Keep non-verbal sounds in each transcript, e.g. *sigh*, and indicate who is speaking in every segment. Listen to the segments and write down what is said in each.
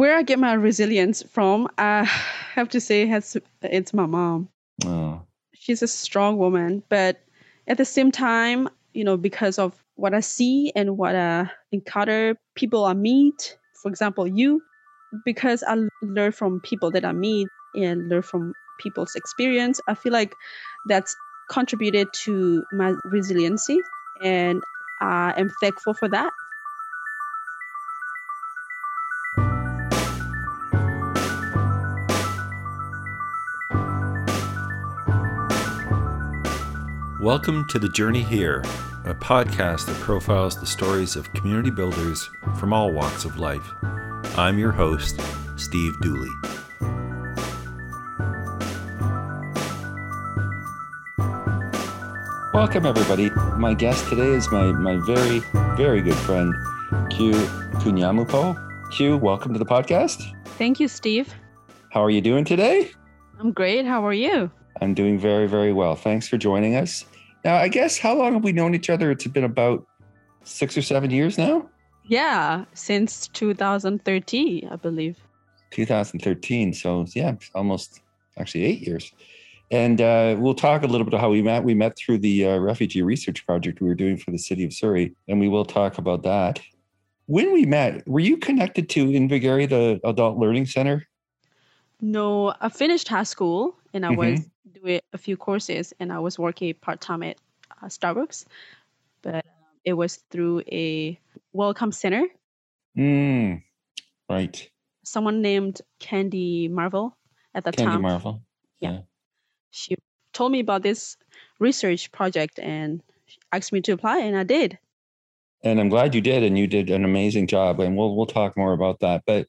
Speaker 1: where I get my resilience from, I have to say, has it's my mom.
Speaker 2: Oh,
Speaker 1: She's a strong woman, but at the same time, you know, because of what I see and what I encounter, people I meet, for example, you, because I learn from people that I meet and learn from people's experience, I feel like that's contributed to my resiliency, and I am thankful for that.
Speaker 2: Welcome to The Journey Here, a podcast that profiles the stories of community builders from all walks of life. I'm your host, Steve Dooley. Welcome, everybody. My guest today is my, my very, very good friend, Kue K'nyawmupoe. Kue, welcome to the podcast.
Speaker 1: Thank you, Steve.
Speaker 2: How are you doing today?
Speaker 1: I'm great. How are you?
Speaker 2: I'm doing very, very well. Thanks for joining us. Now, I guess how long have we known each other? It's been about six or seven years now.
Speaker 1: Yeah, since 2013, I believe.
Speaker 2: 2013. So yeah, almost actually eight years. And uh, we'll talk a little bit of how we met. We met through the uh, refugee research project we were doing for the city of Surrey, and we will talk about that. When we met, were you connected to Invergarry, the adult learning center?
Speaker 1: No, I finished high school and I
Speaker 2: Mhm.
Speaker 1: was doing a few courses and I was working part time at uh, Starbucks, but um, it was through a welcome center.
Speaker 2: Mm, right.
Speaker 1: Someone named Candy Marvel at the time.
Speaker 2: Candy
Speaker 1: time.
Speaker 2: Marvel.
Speaker 1: She told me about this research project and asked me to apply, and I did.
Speaker 2: And I'm glad you did, and you did an amazing job. And we'll we'll talk more about that. But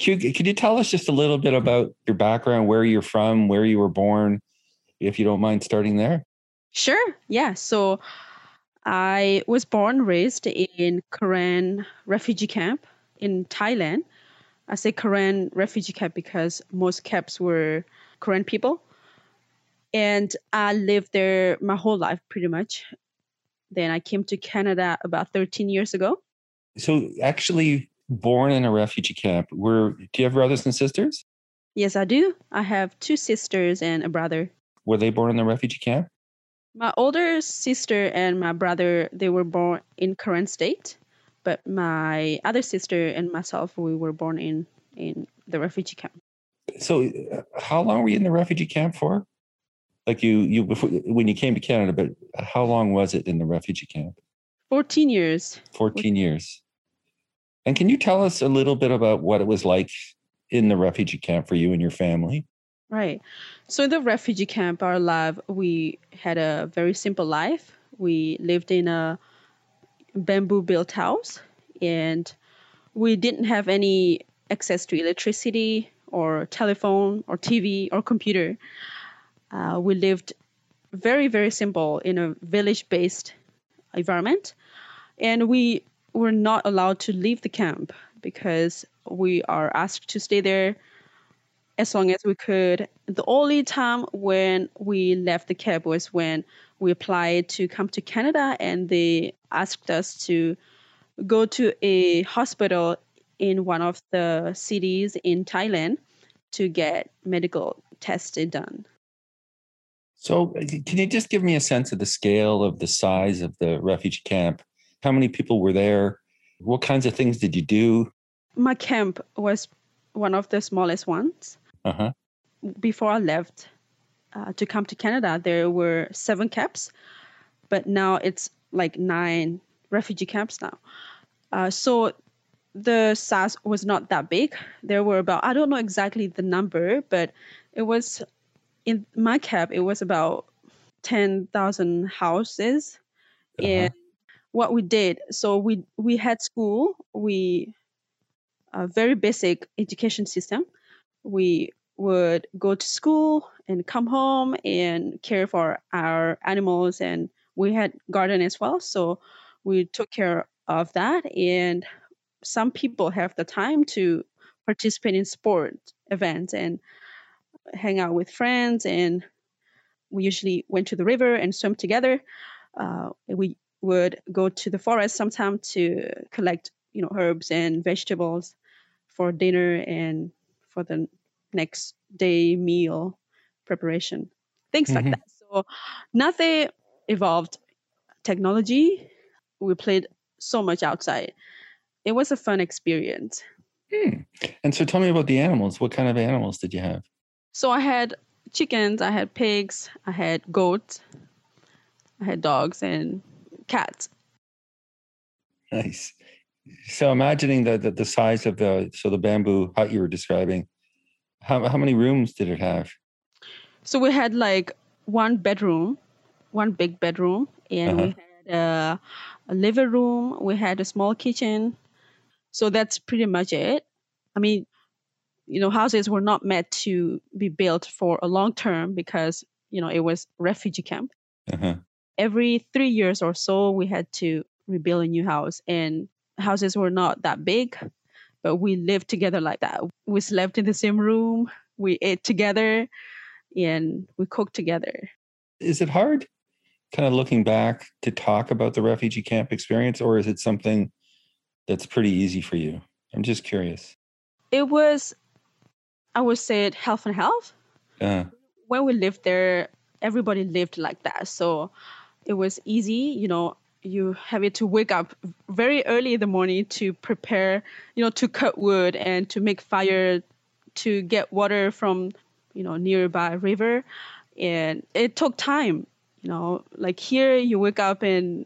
Speaker 2: Kue, could you tell us just a little bit about your background, where you're from, where you were born, if you don't mind starting there?
Speaker 1: Sure. Yeah. So I was born, raised in Karen refugee camp in Thailand. I say Karen refugee camp because most camps were Karen people. And I lived there my whole life pretty much. Then I came to Canada about 13 years ago.
Speaker 2: So actually born in a refugee camp. Were do you have brothers and sisters?
Speaker 1: Yes, I do. I have two sisters and a brother.
Speaker 2: Were they born in the refugee camp?
Speaker 1: My older sister and my brother, they were born in Karen State, but my other sister and myself, we were born in in the refugee camp.
Speaker 2: So uh, how long were you in the refugee camp for? Like you you before when you came to Canada, but how long was it in the refugee camp?
Speaker 1: 14 years.
Speaker 2: 14 years. And can you tell us a little bit about what it was like in the refugee camp for you and your family?
Speaker 1: Right. So in the refugee camp, our life, we had a very simple life. We lived in a bamboo built house and we didn't have any access to electricity or telephone or TV or computer. Uh, we lived very, very simple in a village based environment. And we were not allowed to leave the camp because we are asked to stay there as long as we could. The only time when we left the camp was when we applied to come to Canada and they asked us to go to a hospital in one of the cities in Thailand to get medical tested done.
Speaker 2: So, can you just give me a sense of the scale of the size of the refugee camp? How many people were there? What kinds of things did you do?
Speaker 1: My camp was one of the smallest ones.
Speaker 2: Uh huh.
Speaker 1: Before I left uh, to come to Canada, there were seven camps, but now it's like nine refugee camps now. Uh, so the size was not that big. There were about, I don't know exactly the number, but it was in my camp, it was about 10,000 houses.
Speaker 2: Uh-huh.
Speaker 1: And what we did, so we, we had school, we, a very basic education system. We would go to school and come home and care for our animals and we had garden as well. So we took care of that and some people have the time to participate in sport events and hang out with friends and we usually went to the river and swim together. Uh, we would go to the forest sometime to collect you know herbs and vegetables for dinner and for the next day meal preparation, things
Speaker 2: Mhm.
Speaker 1: like that. So nothing evolved technology. We played so much outside. It was a fun experience.
Speaker 2: Hmm. And so tell me about the animals. What kind of animals did you have?
Speaker 1: So I had chickens, I had pigs, I had goats, I had dogs and cats.
Speaker 2: Nice. So imagining the, the the size of the so the bamboo hut you were describing, how how many rooms did it have?
Speaker 1: So we had like one bedroom, one big bedroom, and we had a, a living room. We had a small kitchen. So that's pretty much it. I mean, you know, houses were not meant to be built for a long term because you know it was refugee camp.
Speaker 2: Uh-huh.
Speaker 1: Every three years or so, we had to rebuild a new house, and houses were not that big, but we lived together like that. We slept in the same room. We ate together, and we cooked together.
Speaker 2: Is it hard, kind of looking back, to talk about the refugee camp experience, or is it something that's pretty easy for you? I'm just curious.
Speaker 1: It was, I would say, it half and health.
Speaker 2: Uh,
Speaker 1: When we lived there, everybody lived like that. So it was easy. You know, you have to wake up very early in the morning to prepare, you know, to cut wood and to make fire, to get water from, you know, nearby river. And it took time. You know, like here, you wake up and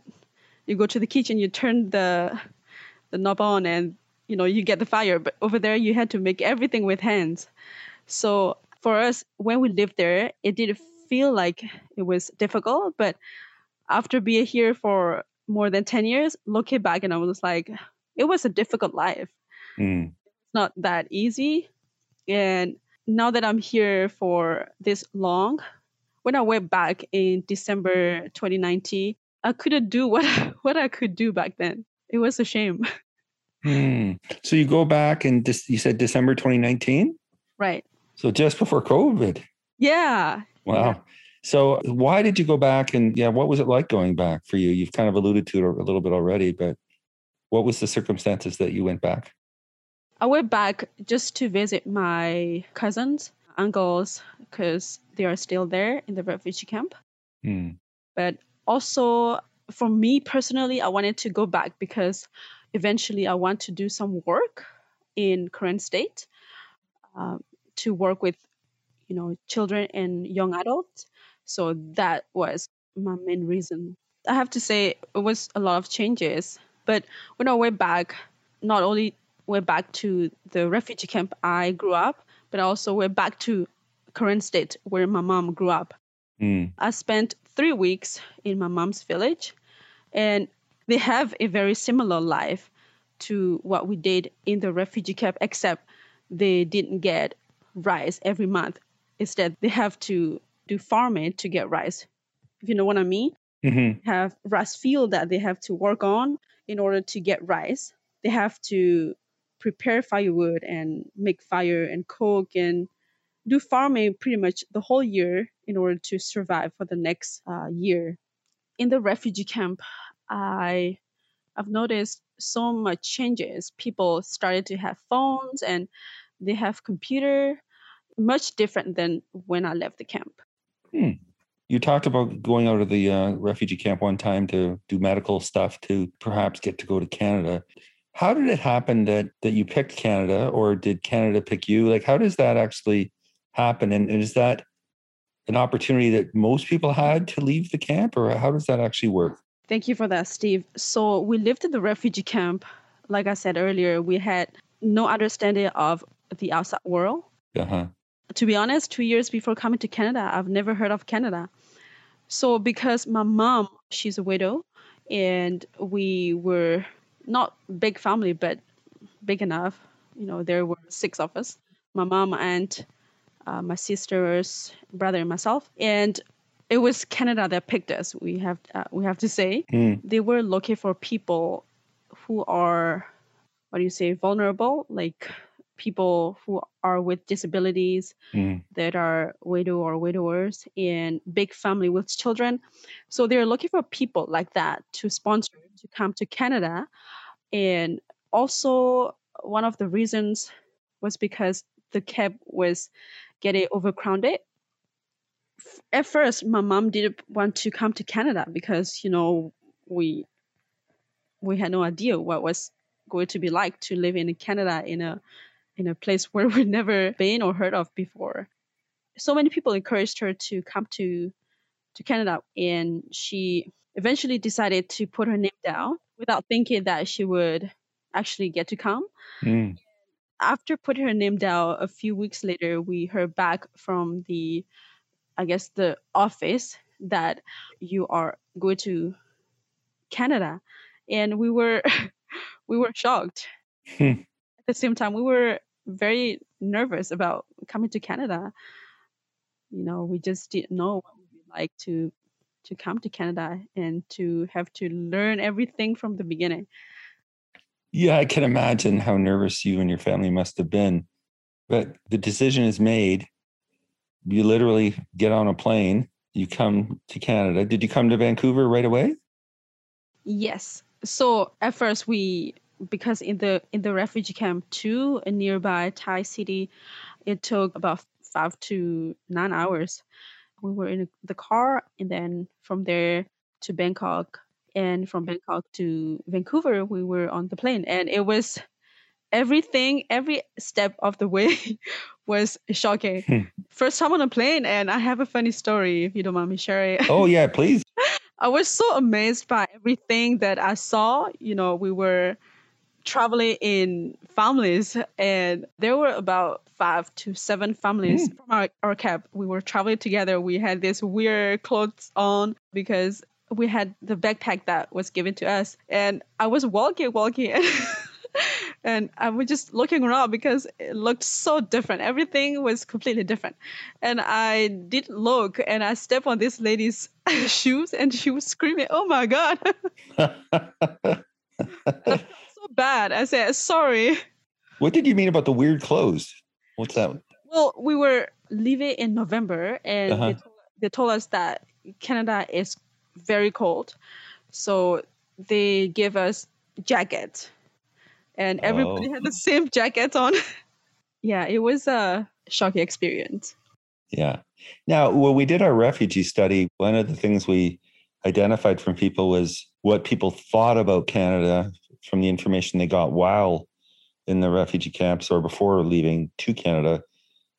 Speaker 1: you go to the kitchen, you turn the the knob on, and you know you get the fire. But over there, you had to make everything with hands. So for us, when we lived there, it did feel like it was difficult. But after being here for more than 10 years, looking back, and I was like, it was a difficult life.
Speaker 2: mm,
Speaker 1: It's not that easy. And now that I'm here for this long, when I went back in December 2019, I couldn't do what, *laughs* what I could do back then. It was a shame. *laughs*
Speaker 2: hmm. So you go back and you said December 2019,
Speaker 1: right.
Speaker 2: so just before COVID.
Speaker 1: Yeah.
Speaker 2: Wow.
Speaker 1: Yeah.
Speaker 2: So why did you go back and yeah, what was it like going back for you? You've kind of alluded to it a little bit already, but what was the circumstances that you went back?
Speaker 1: I went back just to visit my cousins, uncles, because they are still there in the refugee camp.
Speaker 2: Hmm.
Speaker 1: But also, for me personally, I wanted to go back because eventually I want to do some work in Karen State um, to work with, you know, children and young adults. So that was my main reason. I have to say it was a lot of changes. But when I went back, not only went back to the refugee camp I grew up, but I also went back to Karen state where my mom grew up.
Speaker 2: Hmm.
Speaker 1: I spent three weeks in my mom's village, and they have a very similar life to what we did in the refugee camp, except they didn't get rice every month. Instead, they have to do it to get rice. If you know what I mean,
Speaker 2: Mhm.
Speaker 1: have rice field that they have to work on in order to get rice. They have to prepare firewood and make fire and cook and do farming pretty much the whole year in order to survive for the next uh, year. In the refugee camp, I I've noticed so much changes. People started to have phones and they have computer, much different than when I left the camp.
Speaker 2: You talked about going out of the uh, refugee camp one time to do medical stuff to perhaps get to go to Canada. How did it happen that that you picked Canada, or did Canada pick you? Like, how does that actually happen? And, and is that an opportunity that most people had to leave the camp, or how does that actually work?
Speaker 1: Thank you for that, Steve. So we lived in the refugee camp. Like I said earlier, we had no understanding of the outside world.
Speaker 2: Uh-huh.
Speaker 1: To be honest, two years before coming to Canada, I've never heard of Canada. So because my mom, she's a widow, and we were not big family, but big enough. You know, there were six of us: my mom, aunt, uh, my sisters, brother, and myself. And it was Canada that picked us. We have uh, we have to say
Speaker 2: Hmm.
Speaker 1: they were looking for people who are what do you say vulnerable like people who are with disabilities
Speaker 2: Hmm.
Speaker 1: that are widow or widowers and big family with children so they're looking for people like that to sponsor to come to canada and also one of the reasons was because the cab was getting overcrowded. At first, my mom didn't want to come to Canada because you know we we had no idea what was going to be like to live in Canada in a in a place *laughs* where we'd never been or heard of before. So many people encouraged her to come to to Canada, and she eventually decided to put her name down without thinking that she would actually get to come.
Speaker 2: Mm.
Speaker 1: After putting her name down, a few weeks later, we heard back from the, I guess, the office that you are going to Canada, and we were *laughs* we were shocked.
Speaker 2: Hmm.
Speaker 1: At the same time, we were very nervous about coming to Canada. You know, we just didn't know what it would be like to to come to Canada and to have to learn everything from the beginning.
Speaker 2: Yeah, I can imagine how nervous you and your family must have been. But the decision is made. You literally get on a plane, you come to Canada. Did you come to Vancouver right away?
Speaker 1: Yes. So at first we because in the in the refugee camp to a nearby Thai city, it took about five to nine hours. We were in the car and then from there to Bangkok and from Bangkok to Vancouver we were on the plane and it was everything every step of the way *laughs* was shocking.
Speaker 2: Hmm.
Speaker 1: First time on a plane and I have a funny story if you don't mind me sharing.
Speaker 2: Oh, yeah, please. *laughs*
Speaker 1: I was so amazed by everything that I saw. You know, we were traveling in families, and there were about five to seven families hmm. from our, our cab. We were traveling together. We had this weird clothes on because we had the backpack that was given to us. And I was walking, walking, and, *laughs* and I was just looking around because it looked so different. Everything was completely different. And I did look and I stepped on this lady's *laughs* shoes and she was screaming, Oh my God. *laughs* bad. I said, Sorry.
Speaker 2: what did you mean about the weird clothes? What's that?
Speaker 1: Well, we were leaving in November and
Speaker 2: Uh-huh.
Speaker 1: they, told, they told us that Canada is very cold. So they gave us jackets and everybody
Speaker 2: Oh.
Speaker 1: had the same jackets on. *laughs* yeah, it was a shocking experience.
Speaker 2: Yeah. Now, when we did our refugee study, one of the things we identified from people was what people thought about Canada from the information they got while in the refugee camps or before leaving to Canada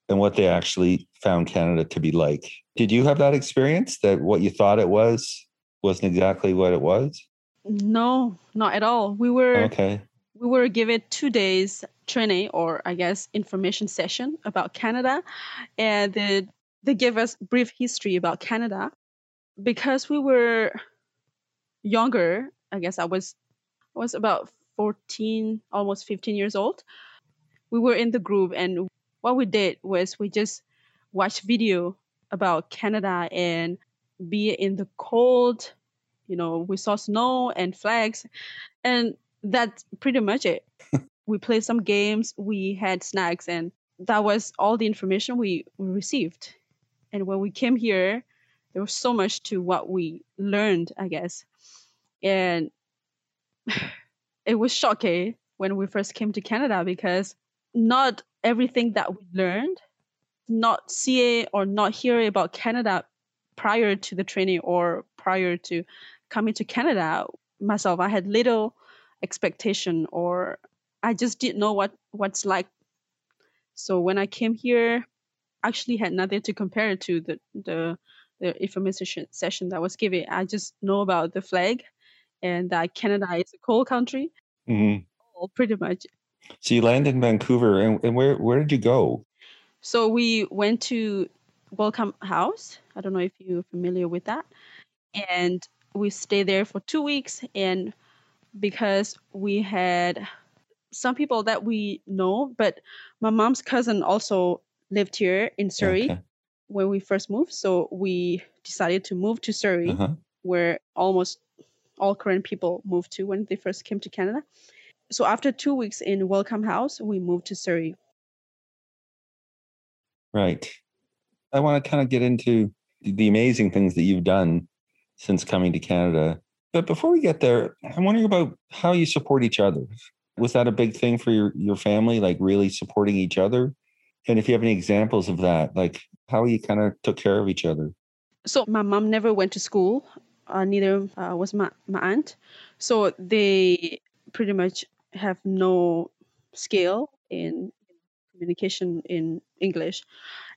Speaker 2: and what they actually found Canada to be like. Did you have that experience that what you thought it was wasn't exactly what it was?
Speaker 1: No, not at all. We were
Speaker 2: Okay.
Speaker 1: we were given two days training or I guess information session about Canada, and they, they gave us brief history about Canada. Because we were younger, I guess I was I was about 14, almost 15 years old. We were in the group and what we did was we just watched video about Canada and be in the cold, you know, we saw snow and flags and that's pretty much it. *laughs* we played some games, we had snacks, and that was all the information we, we received. And when we came here, there was so much to what we learned, I guess. And *laughs* it was shocking eh, when we first came to Canada because not everything that we learned, not seeing eh, or not hearing about Canada prior to the training or prior to coming to Canada, myself, I had little expectation or I just didn't know what what's like. So when I came here, actually had nothing to compare it to the the the information session that was given. I just know about the flag and that Canada is a cold country.
Speaker 2: hmm
Speaker 1: Well, pretty much.
Speaker 2: So you landed in Vancouver, and, and where where did you go?
Speaker 1: So we went to Welcome House. I don't know if you're familiar with that. And we stayed there for two weeks. And because we had some people that we know, but my mom's cousin also lived here in Surrey
Speaker 2: Okay.
Speaker 1: when we first moved. So we decided to move to Surrey,
Speaker 2: Uh-huh.
Speaker 1: where almost all Karen people moved to when they first came to Canada. So after two weeks in Welcome House, we moved to Surrey.
Speaker 2: Right. I want to kind of get into the- amazing things that you've done since coming to Canada. But before we get there, I'm wondering about how you support each other. Was that a big thing for your, your family, like really supporting each other? And if you have any examples of that, like how you kind of took care of each other?
Speaker 1: So my mom never went to school. Uh, neither uh, was my, my aunt. So they pretty much have no skill in communication in English.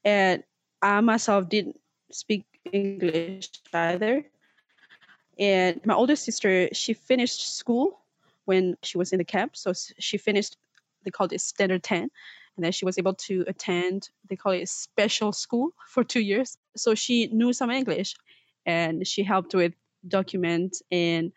Speaker 1: And I myself didn't speak English either. And my older sister, she finished school when she was in the camp. So she finished, they called it standard 10. And then she was able to attend, they call it special school for two years. So she knew some English and she helped with documents and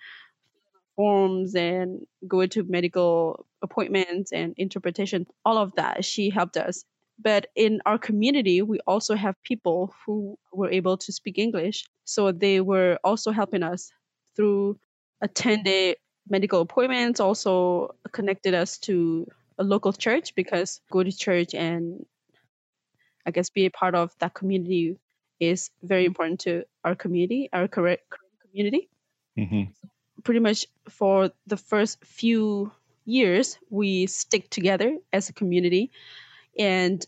Speaker 1: forms and go to medical appointments and interpretation, all of that. She helped us. But in our community, we also have people who were able to speak English. So they were also helping us through attended medical appointments, also connected us to a local church because go to church and I guess be a part of that community is very important to our community, our Karen community. Mm-hmm. Pretty much for the first few years, we stick together as a community. And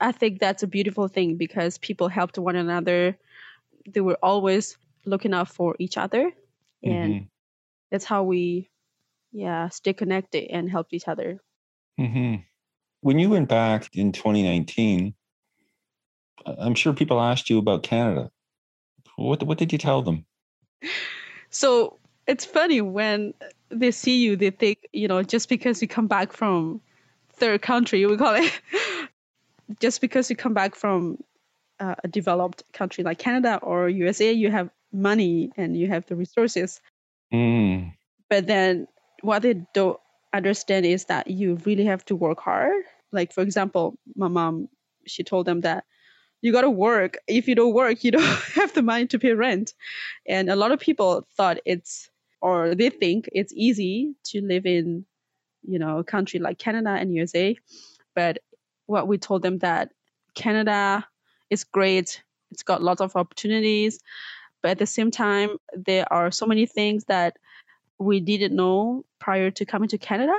Speaker 1: I think that's a beautiful thing because people helped one another. They were always looking out for each other. And mm-hmm. that's how we, yeah, stay connected and help each other.
Speaker 2: Mm-hmm. When you went back in 2019, I'm sure people asked you about Canada. What, what did you tell them?
Speaker 1: So it's funny when they see you, they think, you know, just because you come back from third country, we call it, *laughs* just because you come back from uh, a developed country like Canada or USA, you have money and you have the resources. Mm. But then what they don't understand is that you really have to work hard. Like, for example, my mom, she told them that you got to work. If you don't work, you don't *laughs* have the money to pay rent. And a lot of people thought it's or they think it's easy to live in, you know, a country like Canada and USA. But what we told them that Canada is great. It's got lots of opportunities. But at the same time, there are so many things that we didn't know prior to coming to Canada.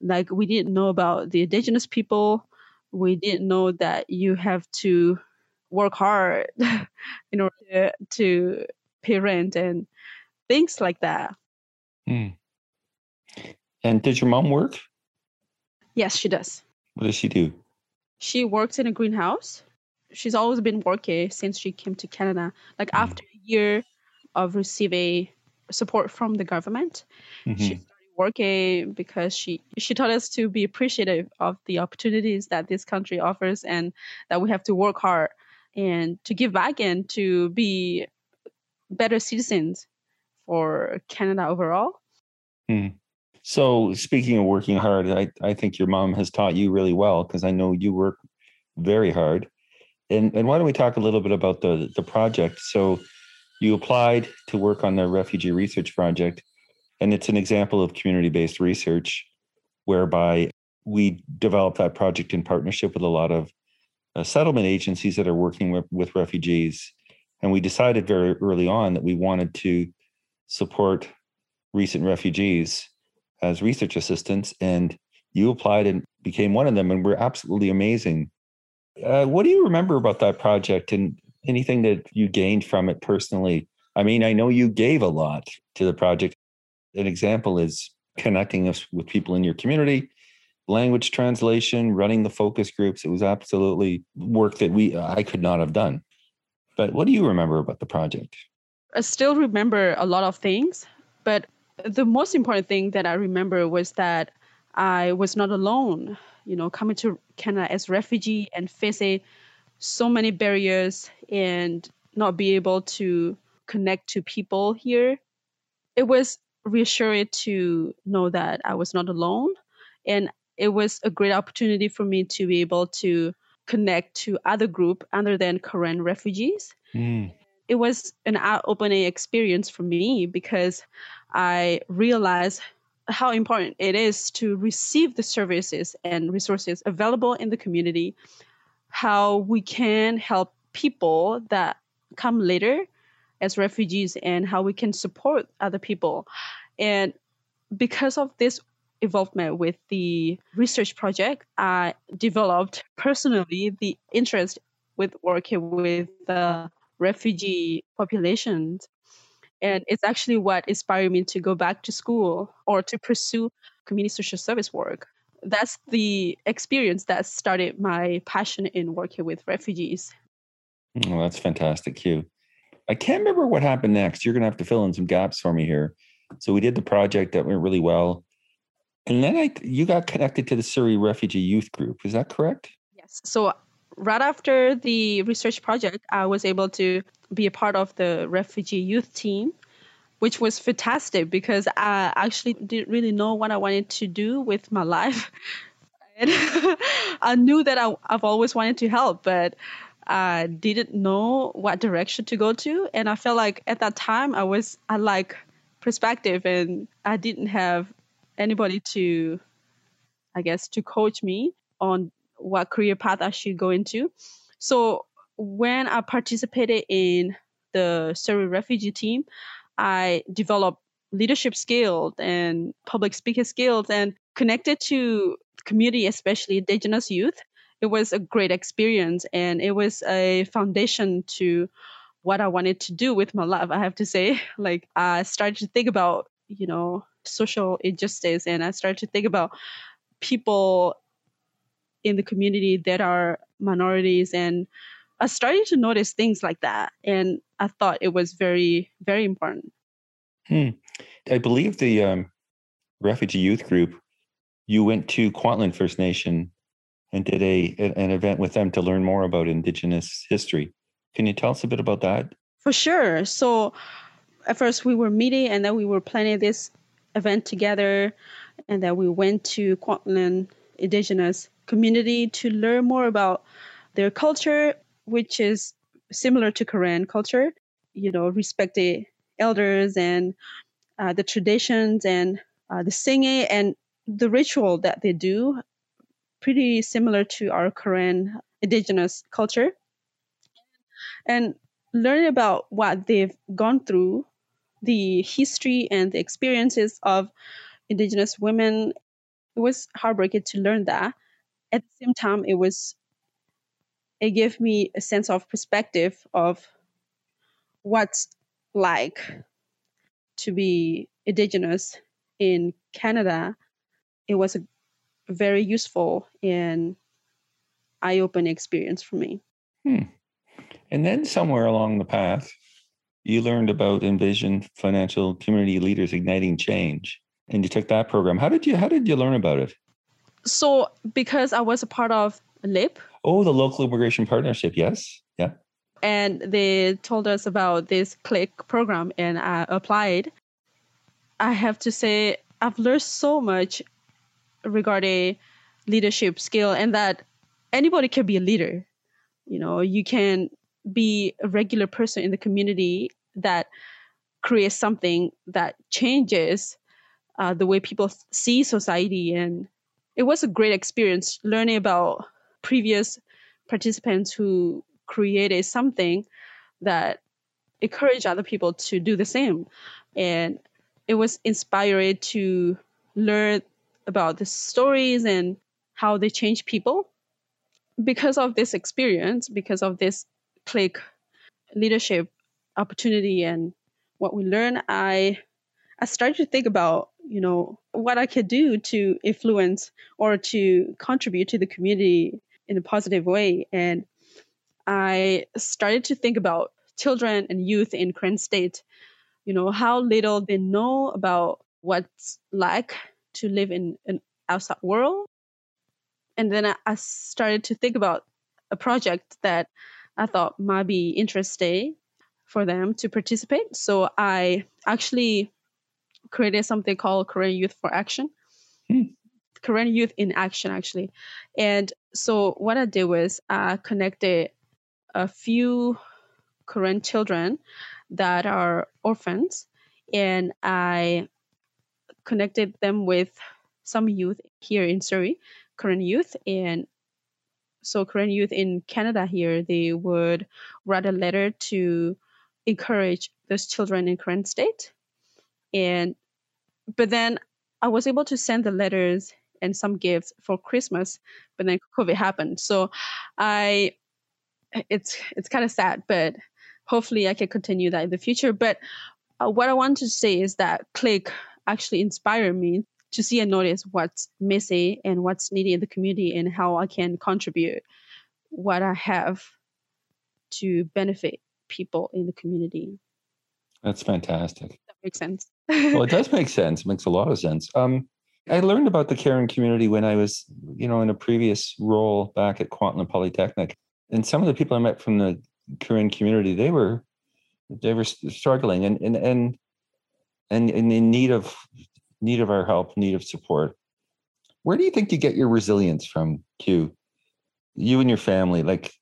Speaker 1: Like we didn't know about the indigenous people. We didn't know that you have to work hard *laughs* in order to pay rent and things like that. Mm.
Speaker 2: And did your mom work?
Speaker 1: Yes, she does.
Speaker 2: What does she do?
Speaker 1: She works in a greenhouse. She's always been working since she came to Canada. Like mm. after a year of receiving support from the government, mm-hmm. she started working because she she taught us to be appreciative of the opportunities that this country offers and that we have to work hard and to give back and to be better citizens for Canada overall. Hmm.
Speaker 2: So, speaking of working hard, I, I think your mom has taught you really well because I know you work very hard. And, and why don't we talk a little bit about the, the project? So, you applied to work on the Refugee Research Project, and it's an example of community based research whereby we developed that project in partnership with a lot of uh, settlement agencies that are working with, with refugees. And we decided very early on that we wanted to support recent refugees as research assistants. And you applied and became one of them, and we're absolutely amazing. Uh, what do you remember about that project and anything that you gained from it personally? I mean, I know you gave a lot to the project. An example is connecting us with people in your community, language translation, running the focus groups. It was absolutely work that we uh, I could not have done. But what do you remember about the project?
Speaker 1: I still remember a lot of things, but the most important thing that I remember was that I was not alone, you know, coming to Canada as refugee and facing so many barriers and not be able to connect to people here. It was reassuring to know that I was not alone and it was a great opportunity for me to be able to connect to other group other than Karen refugees. Mm. It was an eye-opening experience for me because I realized how important it is to receive the services and resources available in the community, how we can help people that come later as refugees and how we can support other people. And because of this involvement with the research project, I developed personally the interest with working with the refugee populations. And it's actually what inspired me to go back to school or to pursue community social service work. That's the experience that started my passion in working with refugees.
Speaker 2: Oh, that's fantastic, Kue. I can't remember what happened next. You're going to have to fill in some gaps for me here. So we did the project that went really well. And then I, you got connected to the Surrey Refugee Youth Group. Is that correct?
Speaker 1: Yes. So right after the research project, I was able to be a part of the refugee youth team, which was fantastic because I actually didn't really know what I wanted to do with my life. *laughs* And *laughs* I knew that I, I've always wanted to help, but I didn't know what direction to go to. And I felt like at that time I was I like perspective and I didn't have anybody to I guess to coach me on what career path I should go into. So when I participated in the Surrey refugee team, I developed leadership skills and public speaking skills and connected to community, especially indigenous youth. It was a great experience and it was a foundation to what I wanted to do with my life, I have to say. *laughs* Like I started to think about, you know, social injustice and I started to think about people in the community that are minorities and I started to notice things like that and I thought it was very very important.
Speaker 2: Hmm. I believe the um, refugee youth group you went to Kwantlen First Nation and did a an event with them to learn more about indigenous history. Can you tell us a bit about that?
Speaker 1: For sure. So at first we were meeting and then we were planning this event together and that we went to Kwantlen indigenous community to learn more about their culture, which is similar to Karen culture. You know, respect the elders and uh, the traditions and uh, the singing and the ritual that they do, pretty similar to our Karen indigenous culture. And learning about what they've gone through, the history and the experiences of indigenous women, it was heartbreaking to learn that at the same time it was it gave me a sense of perspective of what's like to be indigenous in Canada. It was a very useful and eye-opening experience for me.
Speaker 2: Hmm. And then somewhere along the path, you learned about Envision Financial Community Leaders Igniting Change, and you took that program. How did you How did you learn about it?
Speaker 1: So because I was a part of LIP.
Speaker 2: Oh, the local immigration partnership. Yes. Yeah.
Speaker 1: And they told us about this CLIC program and I applied. I have to say I've learned so much regarding leadership skill and that anybody can be a leader. You know, you can be a regular person in the community that creates something that changes uh, the way people see society and it was a great experience learning about previous participants who created something that encouraged other people to do the same. And it was inspiring to learn about the stories and how they change people. Because of this experience, because of this CLIC leadership opportunity and what we learned, I I started to think about, you know, what I could do to influence or to contribute to the community in a positive way. And I started to think about children and youth in Karen State, you know, how little they know about what's like to live in an outside world. And then I started to think about a project that I thought might be interesting for them to participate. So I actually created something called Karen Youth for Action. Hmm. Karen Youth in Action, actually. And so what I did was I connected a few Karen children that are orphans, and I connected them with some youth here in Surrey, Karen youth, and so Karen youth in Canada here, they would write a letter to encourage those children in Karen State and but then I was able to send the letters and some gifts for Christmas, but then COVID happened. So I it's it's kind of sad, but hopefully I can continue that in the future. But uh, what I want to say is that CLIC actually inspired me to see and notice what's missing and what's needed in the community and how I can contribute what I have to benefit people in the community.
Speaker 2: That's fantastic.
Speaker 1: That makes sense.
Speaker 2: well, it does *laughs* make sense. It makes a lot of sense. Um, I learned about the Karen community when I was, you know, in a previous role back at Kwantlen Polytechnic, and some of the people I met from the Karen community, they were, they were struggling and and and and, and in need of need of our help, need of support. Where do you think you get your resilience from, Kue? You and your family, like,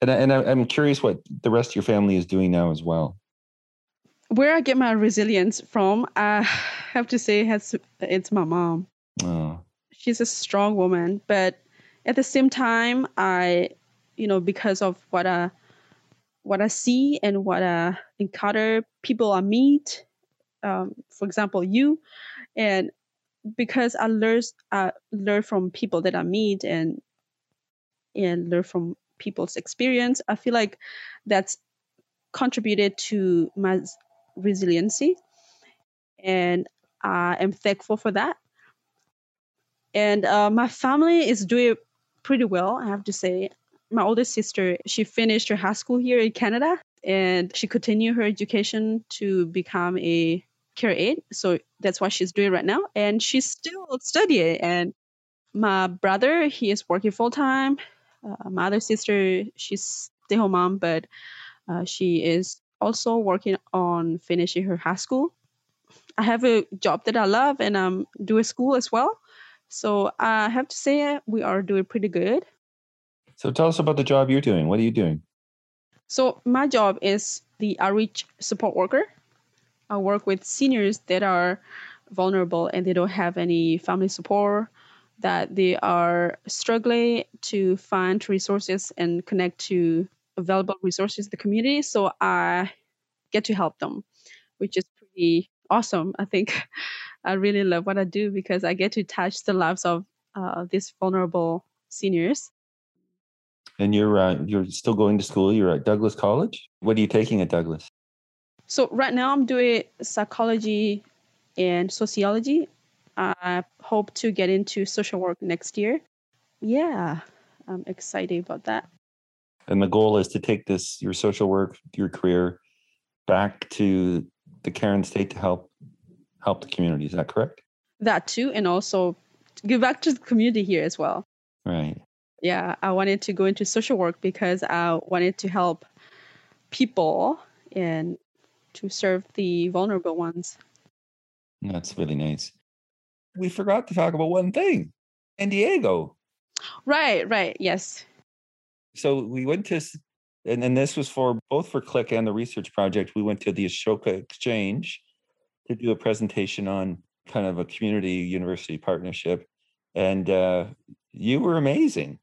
Speaker 2: and I, and I, I'm curious what the rest of your family is doing now as well
Speaker 1: where I get my resilience from, I have to say, has it's my mom. Oh. She's a strong woman, but at the same time, I, you know, because of what I, what I see and what I encounter, people I meet, um, for example, you, and because I learn, I learn from people that I meet and and learn from people's experience. I feel like that's contributed to my resiliency. And I am thankful for that. And uh, my family is doing pretty well, I have to say. My oldest sister, she finished her high school here in Canada and she continued her education to become a care aide. So that's what she's doing right now. And she's still studying. And my brother, he is working full time. Uh, my other sister, she's stay home mom, but uh, she is also working on finishing her high school. I have a job that I love and I'm doing school as well. So I have to say we are doing pretty good.
Speaker 2: So tell us about the job you're doing. What are you doing?
Speaker 1: So my job is the outreach support worker. I work with seniors that are vulnerable and they don't have any family support, that they are struggling to find resources and connect to available resources in the community. So I get to help them, which is pretty awesome. I think *laughs* I really love what I do because I get to touch the lives of uh, these vulnerable seniors.
Speaker 2: And you're uh, you're still going to school. You're at Douglas College. What are you taking at Douglas?
Speaker 1: So right now I'm doing psychology and sociology. I hope to get into social work next year. Yeah, I'm excited about that.
Speaker 2: And the goal is to take this, your social work, your career, back to the Karen state to help help the community. Is that correct?
Speaker 1: That too, and also give back to the community here as well.
Speaker 2: Right.
Speaker 1: Yeah, I wanted to go into social work because I wanted to help people and to serve the vulnerable ones.
Speaker 2: That's really nice. We forgot to talk about one thing. San Diego.
Speaker 1: Right, right. Yes.
Speaker 2: So we went to, and, this was for both for CLIC and the research project. We went to the Ashoka Exchange to do a presentation on kind of a community university partnership, and uh, you were amazing.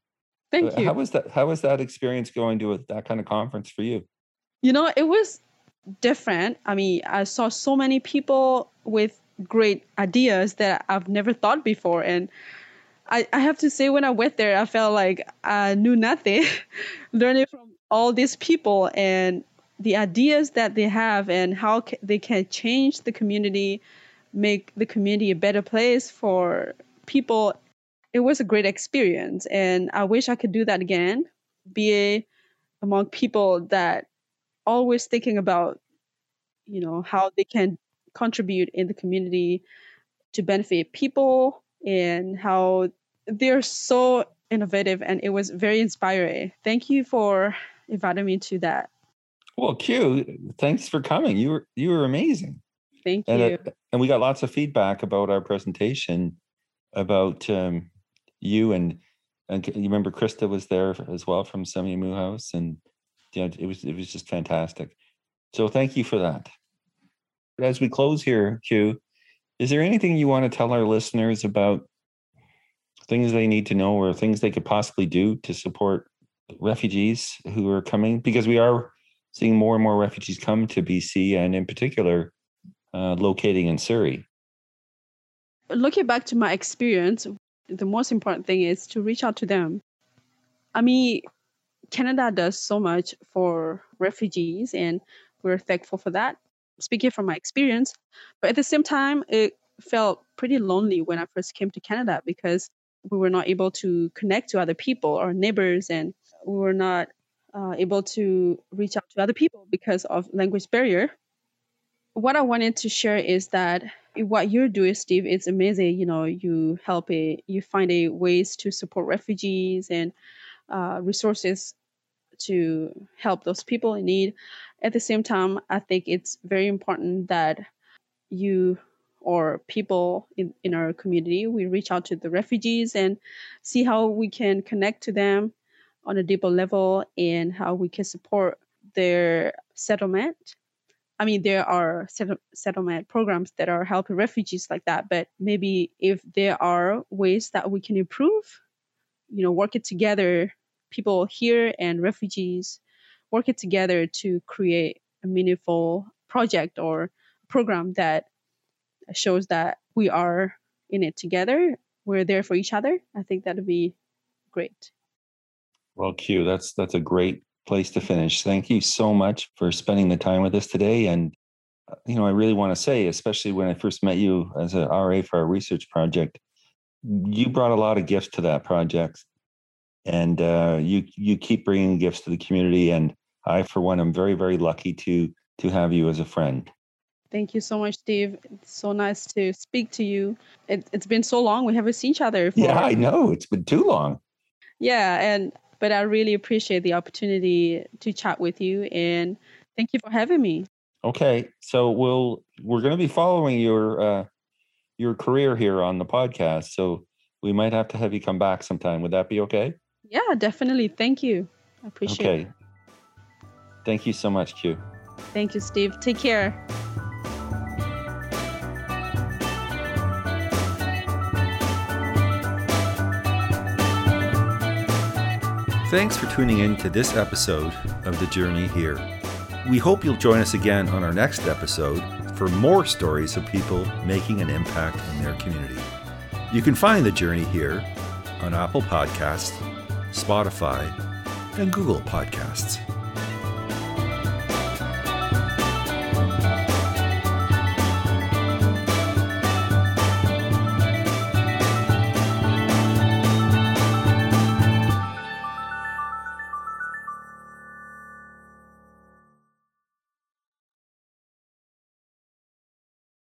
Speaker 1: Thank you.
Speaker 2: How was that? How was that experience going to a, that kind of conference for you?
Speaker 1: You know, it was different. I mean, I saw so many people with great ideas that I've never thought before, and I, I have to say when I went there, I felt like I knew nothing, *laughs* learning from all these people and the ideas that they have and how they can change the community, make the community a better place for people. It was a great experience, and I wish I could do that again. Be among people that always thinking about, you know, how they can contribute in the community to benefit people and how they're so innovative and it was very inspiring. Thank you for inviting me to that.
Speaker 2: Well, Kue, thanks for coming. You were you were amazing.
Speaker 1: Thank
Speaker 2: and,
Speaker 1: you.
Speaker 2: Uh, and we got lots of feedback about our presentation, about um, you and and you remember Krista was there as well from Semiahmoo House, and yeah, it was it was just fantastic. So thank you for that. As we close here, Kue, is there anything you want to tell our listeners about things they need to know or things they could possibly do to support refugees who are coming? Because we are seeing more and more refugees come to BC, and in particular, uh, locating in Surrey.
Speaker 1: looking back to my experience, the most important thing is to reach out to them. I mean, Canada does so much for refugees, and we're thankful for that. Speaking from my experience, but at the same time, it felt pretty lonely when I first came to Canada because we were not able to connect to other people, our neighbors, and we were not uh, able to reach out to other people because of language barrier. What I wanted to share is that what you're doing, Steve, it's amazing. You know, you help it, you find a ways to support refugees and uh, resources to help those people in need. At the same time, I think it's very important that you or people in, in our community, we reach out to the refugees and see how we can connect to them on a deeper level and how we can support their settlement. I mean, there are settlement programs that are helping refugees like that, but maybe if there are ways that we can improve, you know, work it together, people here and refugees working together to create a meaningful project or program that shows that we are in it together. We're there for each other. I think that'd be great.
Speaker 2: Well, Kue, that's that's a great place to finish. Thank you so much for spending the time with us today. And uh, you know, I really want to say, especially when I first met you as a RA for our research project, you brought a lot of gifts to that project, and uh, you you keep bringing gifts to the community. And I, for one, am very very lucky to to have you as a friend.
Speaker 1: Thank you so much, Steve. It's so nice to speak to you. It, has been so long. We haven't seen each other.
Speaker 2: For... Yeah, I know. It's been too long.
Speaker 1: Yeah, and but I really appreciate the opportunity to chat with you, and thank you for having me.
Speaker 2: Okay, so we'll we're going to be following your uh, your career here on the podcast. So we might have to have you come back sometime. Would that be okay?
Speaker 1: Yeah, definitely. Thank you. I appreciate okay. it. Okay.
Speaker 2: Thank you so much, Kue.
Speaker 1: Thank you, Steve. Take care.
Speaker 2: Thanks for tuning in to this episode of The Journey Here. We hope you'll join us again on our next episode for more stories of people making an impact in their community. You can find The Journey Here on Apple Podcasts, Spotify, and Google Podcasts.